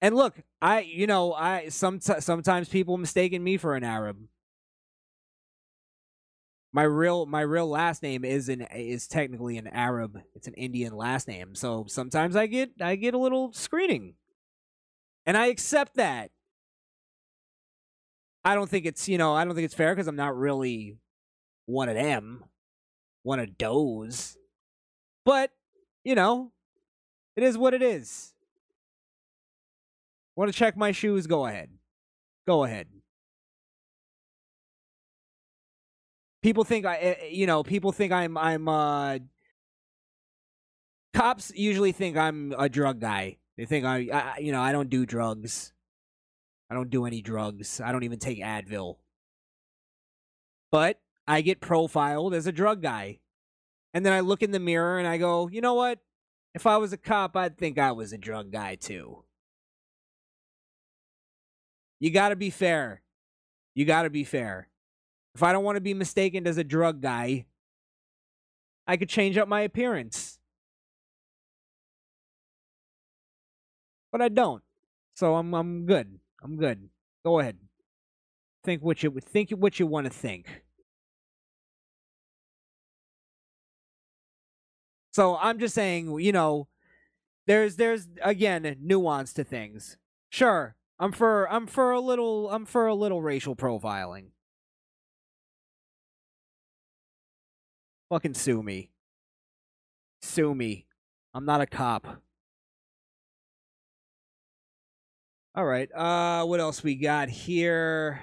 And look, I you know, I some sometimes people mistaken me for an Arab. My real my real last name is an is technically an Arab. It's an Indian last name. So sometimes I get I get a little screening. And I accept that. I don't think it's, you know, I don't think it's fair cuz I'm not really one of them one of those. But, you know, it is what it is. Want to check my shoes? Go ahead. Go ahead. People think I, eh, eh, you know, people think I'm, I'm, uh, cops usually think I'm a drug guy. They think I, I, you know, I don't do drugs. I don't do any drugs. I don't even take Advil. But I get profiled as a drug guy. And then I look in the mirror and I go, you know what? If I was a cop, I'd think I was a drug guy too. You got to be fair. You got to be fair. If I don't want to be mistaken as a drug guy, I could change up my appearance. But I don't. So I'm I'm good. I'm good. Go ahead. Think what you think what you want to think. So I'm just saying, you know, there's there's again nuance to things. Sure, I'm for I'm for a little I'm for a little racial profiling. Fucking sue me. Sue me. I'm not a cop. All right. Uh what else we got here?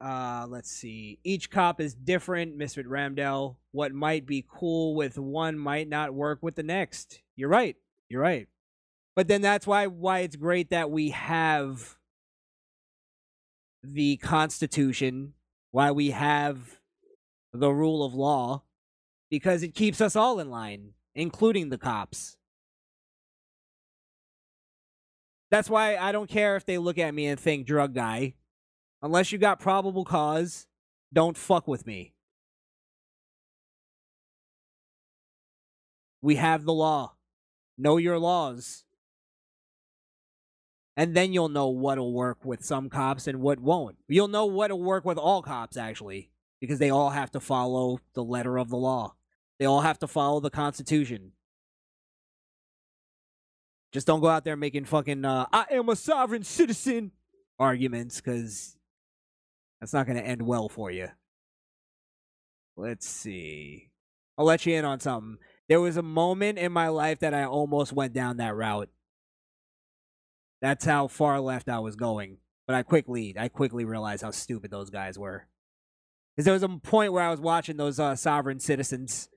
Uh, let's see. Each cop is different, Mr. Ramdell. What might be cool with one might not work with the next. You're right. You're right. But then that's why why it's great that we have the Constitution, why we have the rule of law, because it keeps us all in line, including the cops. That's why I don't care if they look at me and think drug guy. Unless you got probable cause, don't fuck with me. We have the law. Know your laws. And then you'll know what'll work with some cops and what won't. You'll know what'll work with all cops, actually, because they all have to follow the letter of the law. They all have to follow the Constitution. Just don't go out there making fucking uh, "I am a sovereign citizen" arguments, because that's not going to end well for you. Let's see. I'll let you in on something. There was a moment in my life that I almost went down that route. That's how far left I was going. But I quickly, I quickly realized how stupid those guys were. Because there was a point where I was watching those uh, sovereign citizens,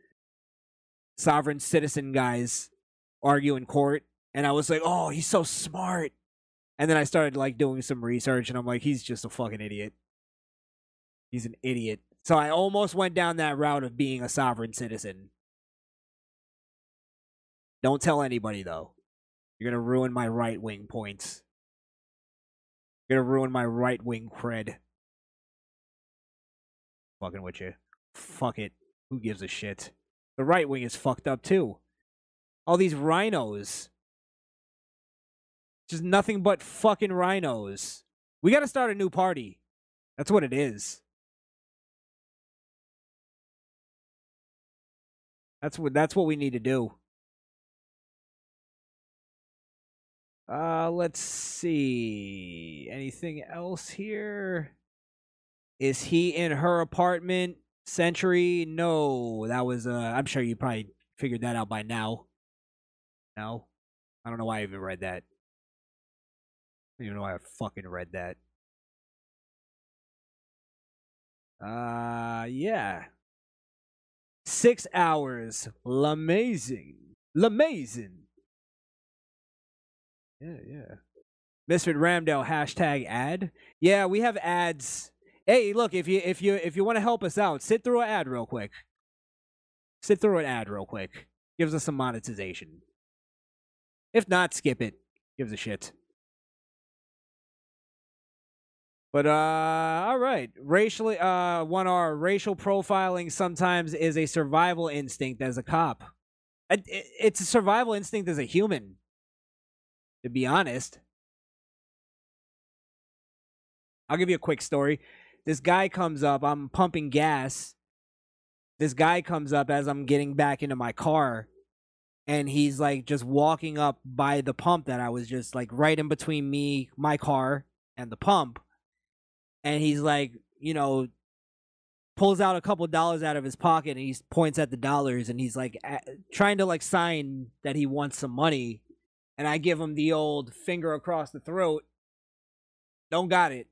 sovereign citizen guys argue in court, and I was like, "Oh, he's so smart." And then I started like doing some research, and I'm like, "He's just a fucking idiot." He's an idiot. So I almost went down that route of being a sovereign citizen. Don't tell anybody though. You're gonna ruin my right wing points. You're gonna ruin my right wing cred. Fucking with you. Fuck it. Who gives a shit? The right wing is fucked up too. All these RINOs. Just nothing but fucking RINOs. We gotta start a new party. That's what it is. That's what that's what we need to do. Uh let's see. Anything else here? Is he in her apartment? Century? No. That was uh I'm sure you probably figured that out by now. No. I don't know why I even read that. I don't even know why I fucking read that. Uh yeah. Six hours. L'amazing. L'amazing. Yeah, yeah. Misfit Ramdell hashtag ad. Yeah, we have ads. Hey, look, if you if you if you want to help us out, sit through an ad real quick. Sit through an ad real quick. Gives us some monetization. If not, skip it. Gives a shit. But uh all right. Racially uh one R racial profiling sometimes is a survival instinct as a cop. It, it, it's a survival instinct as a human. To be honest. I'll give you a quick story. This guy comes up, I'm pumping gas. This guy comes up as I'm getting back into my car and he's like just walking up by the pump that I was just like right in between me, my car, and the pump and he's like, you know, pulls out a couple dollars out of his pocket and he points at the dollars and he's like trying to like sign that he wants some money and I give him the old finger across the throat. Don't got it.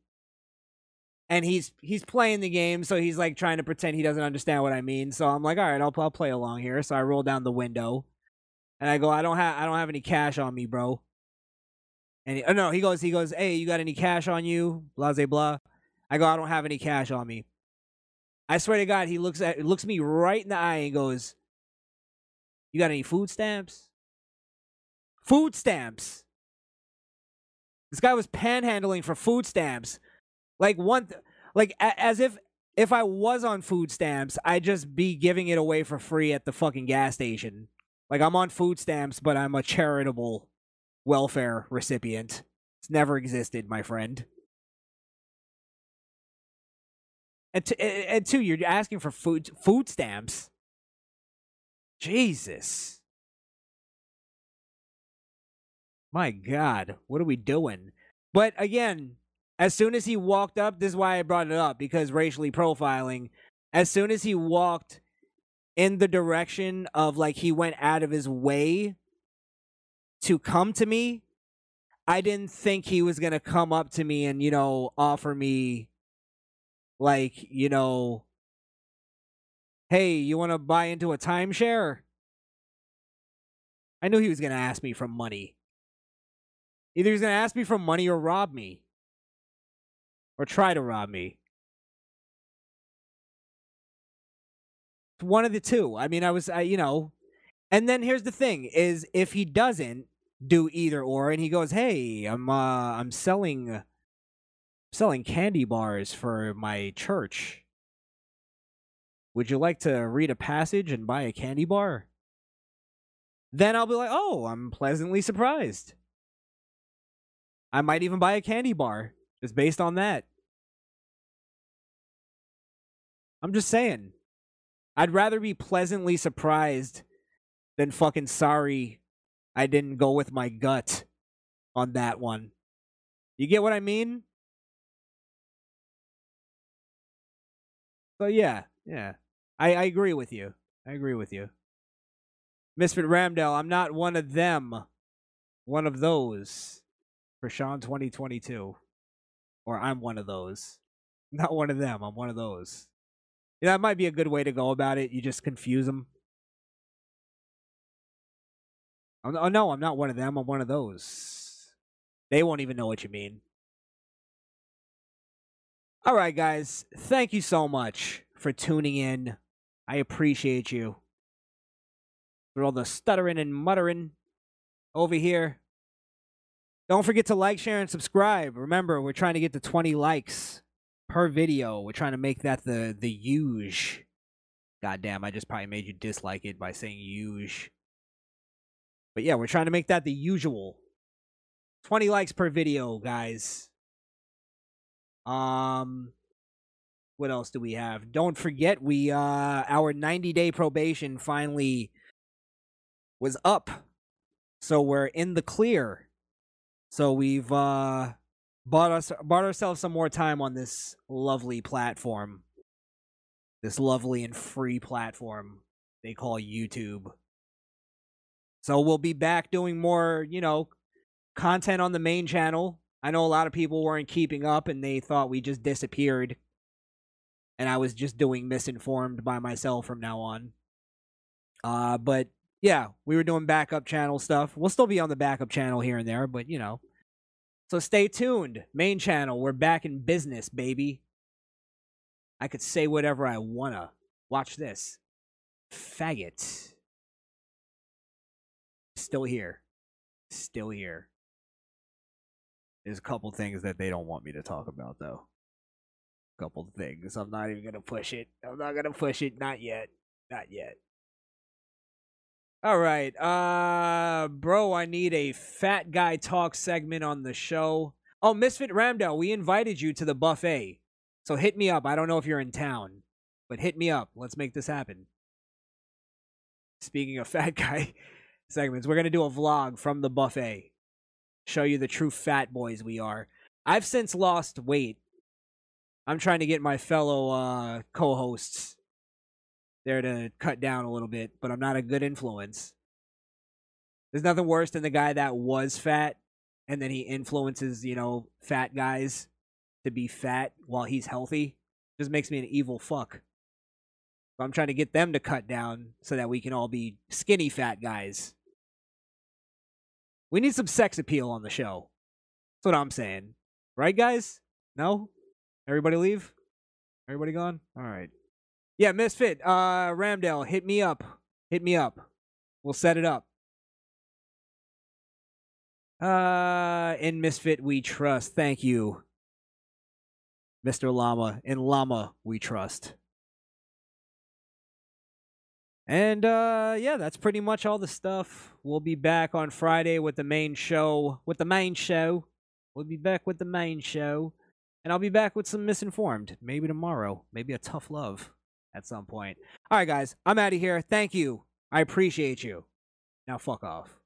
And he's he's playing the game, so he's like trying to pretend he doesn't understand what I mean. So I'm like, all right, I'll I'll play along here. So I roll down the window, and I go, I don't have I don't have any cash on me, bro. And he, oh no, he goes he goes, hey, you got any cash on you? Blah blah blah. I go, I don't have any cash on me. I swear to God, he looks at looks me right in the eye and goes, "You got any food stamps?" Food stamps. This guy was panhandling for food stamps, like one, th- like a- as if if I was on food stamps, I'd just be giving it away for free at the fucking gas station. Like I'm on food stamps, but I'm a charitable welfare recipient. It's never existed, my friend. And, t- and two, you're asking for food food stamps. Jesus. My God, what are we doing? But again, as soon as he walked up, this is why I brought it up because racially profiling. As soon as he walked in the direction of like he went out of his way to come to me, I didn't think he was gonna come up to me and you know offer me like, you know, hey, you want to buy into a timeshare? I knew he was going to ask me for money. Either he's going to ask me for money or rob me. Or try to rob me. One of the two. I mean, I was, I, you know. And then here's the thing: is if he doesn't do either or, and he goes, "Hey, I'm, uh, I'm selling, selling candy bars for my church. Would you like to read a passage and buy a candy bar?" Then I'll be like, "Oh, I'm pleasantly surprised." I might even buy a candy bar just based on that. I'm just saying. I'd rather be pleasantly surprised than fucking sorry I didn't go with my gut on that one. You get what I mean? So yeah, yeah. I, I agree with you. I agree with you. Misfit Ramdell, I'm not one of them. One of those. Crishaun 2022. Or I'm one of those. Not one of them. I'm one of those. That might be a good way to go about it. You just confuse them. Oh, oh no, I'm not one of them. I'm one of those. They won't even know what you mean. All right, guys. Thank you so much for tuning in. I appreciate you. For all the stuttering and muttering over here. Don't forget to like, share, and subscribe. Remember, we're trying to get to 20 likes per video. We're trying to make that the the huge. Goddamn, I just probably made you dislike it by saying huge. But yeah, we're trying to make that the usual. 20 likes per video, guys. Um what else do we have? Don't forget we uh our 90-day probation finally was up. So we're in the clear. So we've uh bought us bought ourselves some more time on this lovely platform. This lovely and free platform they call YouTube. So we'll be back doing more, you know, content on the main channel. I know a lot of people weren't keeping up and they thought we just disappeared. And I was just doing misinformed by myself from now on. Uh but yeah, we were doing backup channel stuff. We'll still be on the backup channel here and there, but you know, so stay tuned. Main channel, we're back in business, baby. I could say whatever I wanna. Watch this. Faggot. Still here. Still here. There's a couple things that they don't want me to talk about, though. A couple things. I'm not even gonna push it. I'm not gonna push it. Not yet. Not yet. All right. Uh bro, I need a fat guy talk segment on the show. Oh, Misfit Ramdell, we invited you to the buffet. So hit me up. I don't know if you're in town, but hit me up. Let's make this happen. Speaking of fat guy segments, we're going to do a vlog from the buffet. Show you the true fat boys we are. I've since lost weight. I'm trying to get my fellow uh co-hosts there to cut down a little bit, but I'm not a good influence. There's nothing worse than the guy that was fat and then he influences, you know, fat guys to be fat while he's healthy. Just makes me an evil fuck. So I'm trying to get them to cut down so that we can all be skinny fat guys. We need some sex appeal on the show. That's what I'm saying. Right, guys? No? Everybody leave? Everybody gone? All right. Yeah, Misfit, uh, Ramdell, hit me up. Hit me up. We'll set it up. Uh, in Misfit, we trust. Thank you, Mr. Llama. In Llama, we trust. And uh yeah, that's pretty much all the stuff. We'll be back on Friday with the main show. With the main show. We'll be back with the main show. And I'll be back with some misinformed. Maybe tomorrow. Maybe a tough love at some point. All right, guys, I'm out of here. Thank you. I appreciate you. Now, fuck off.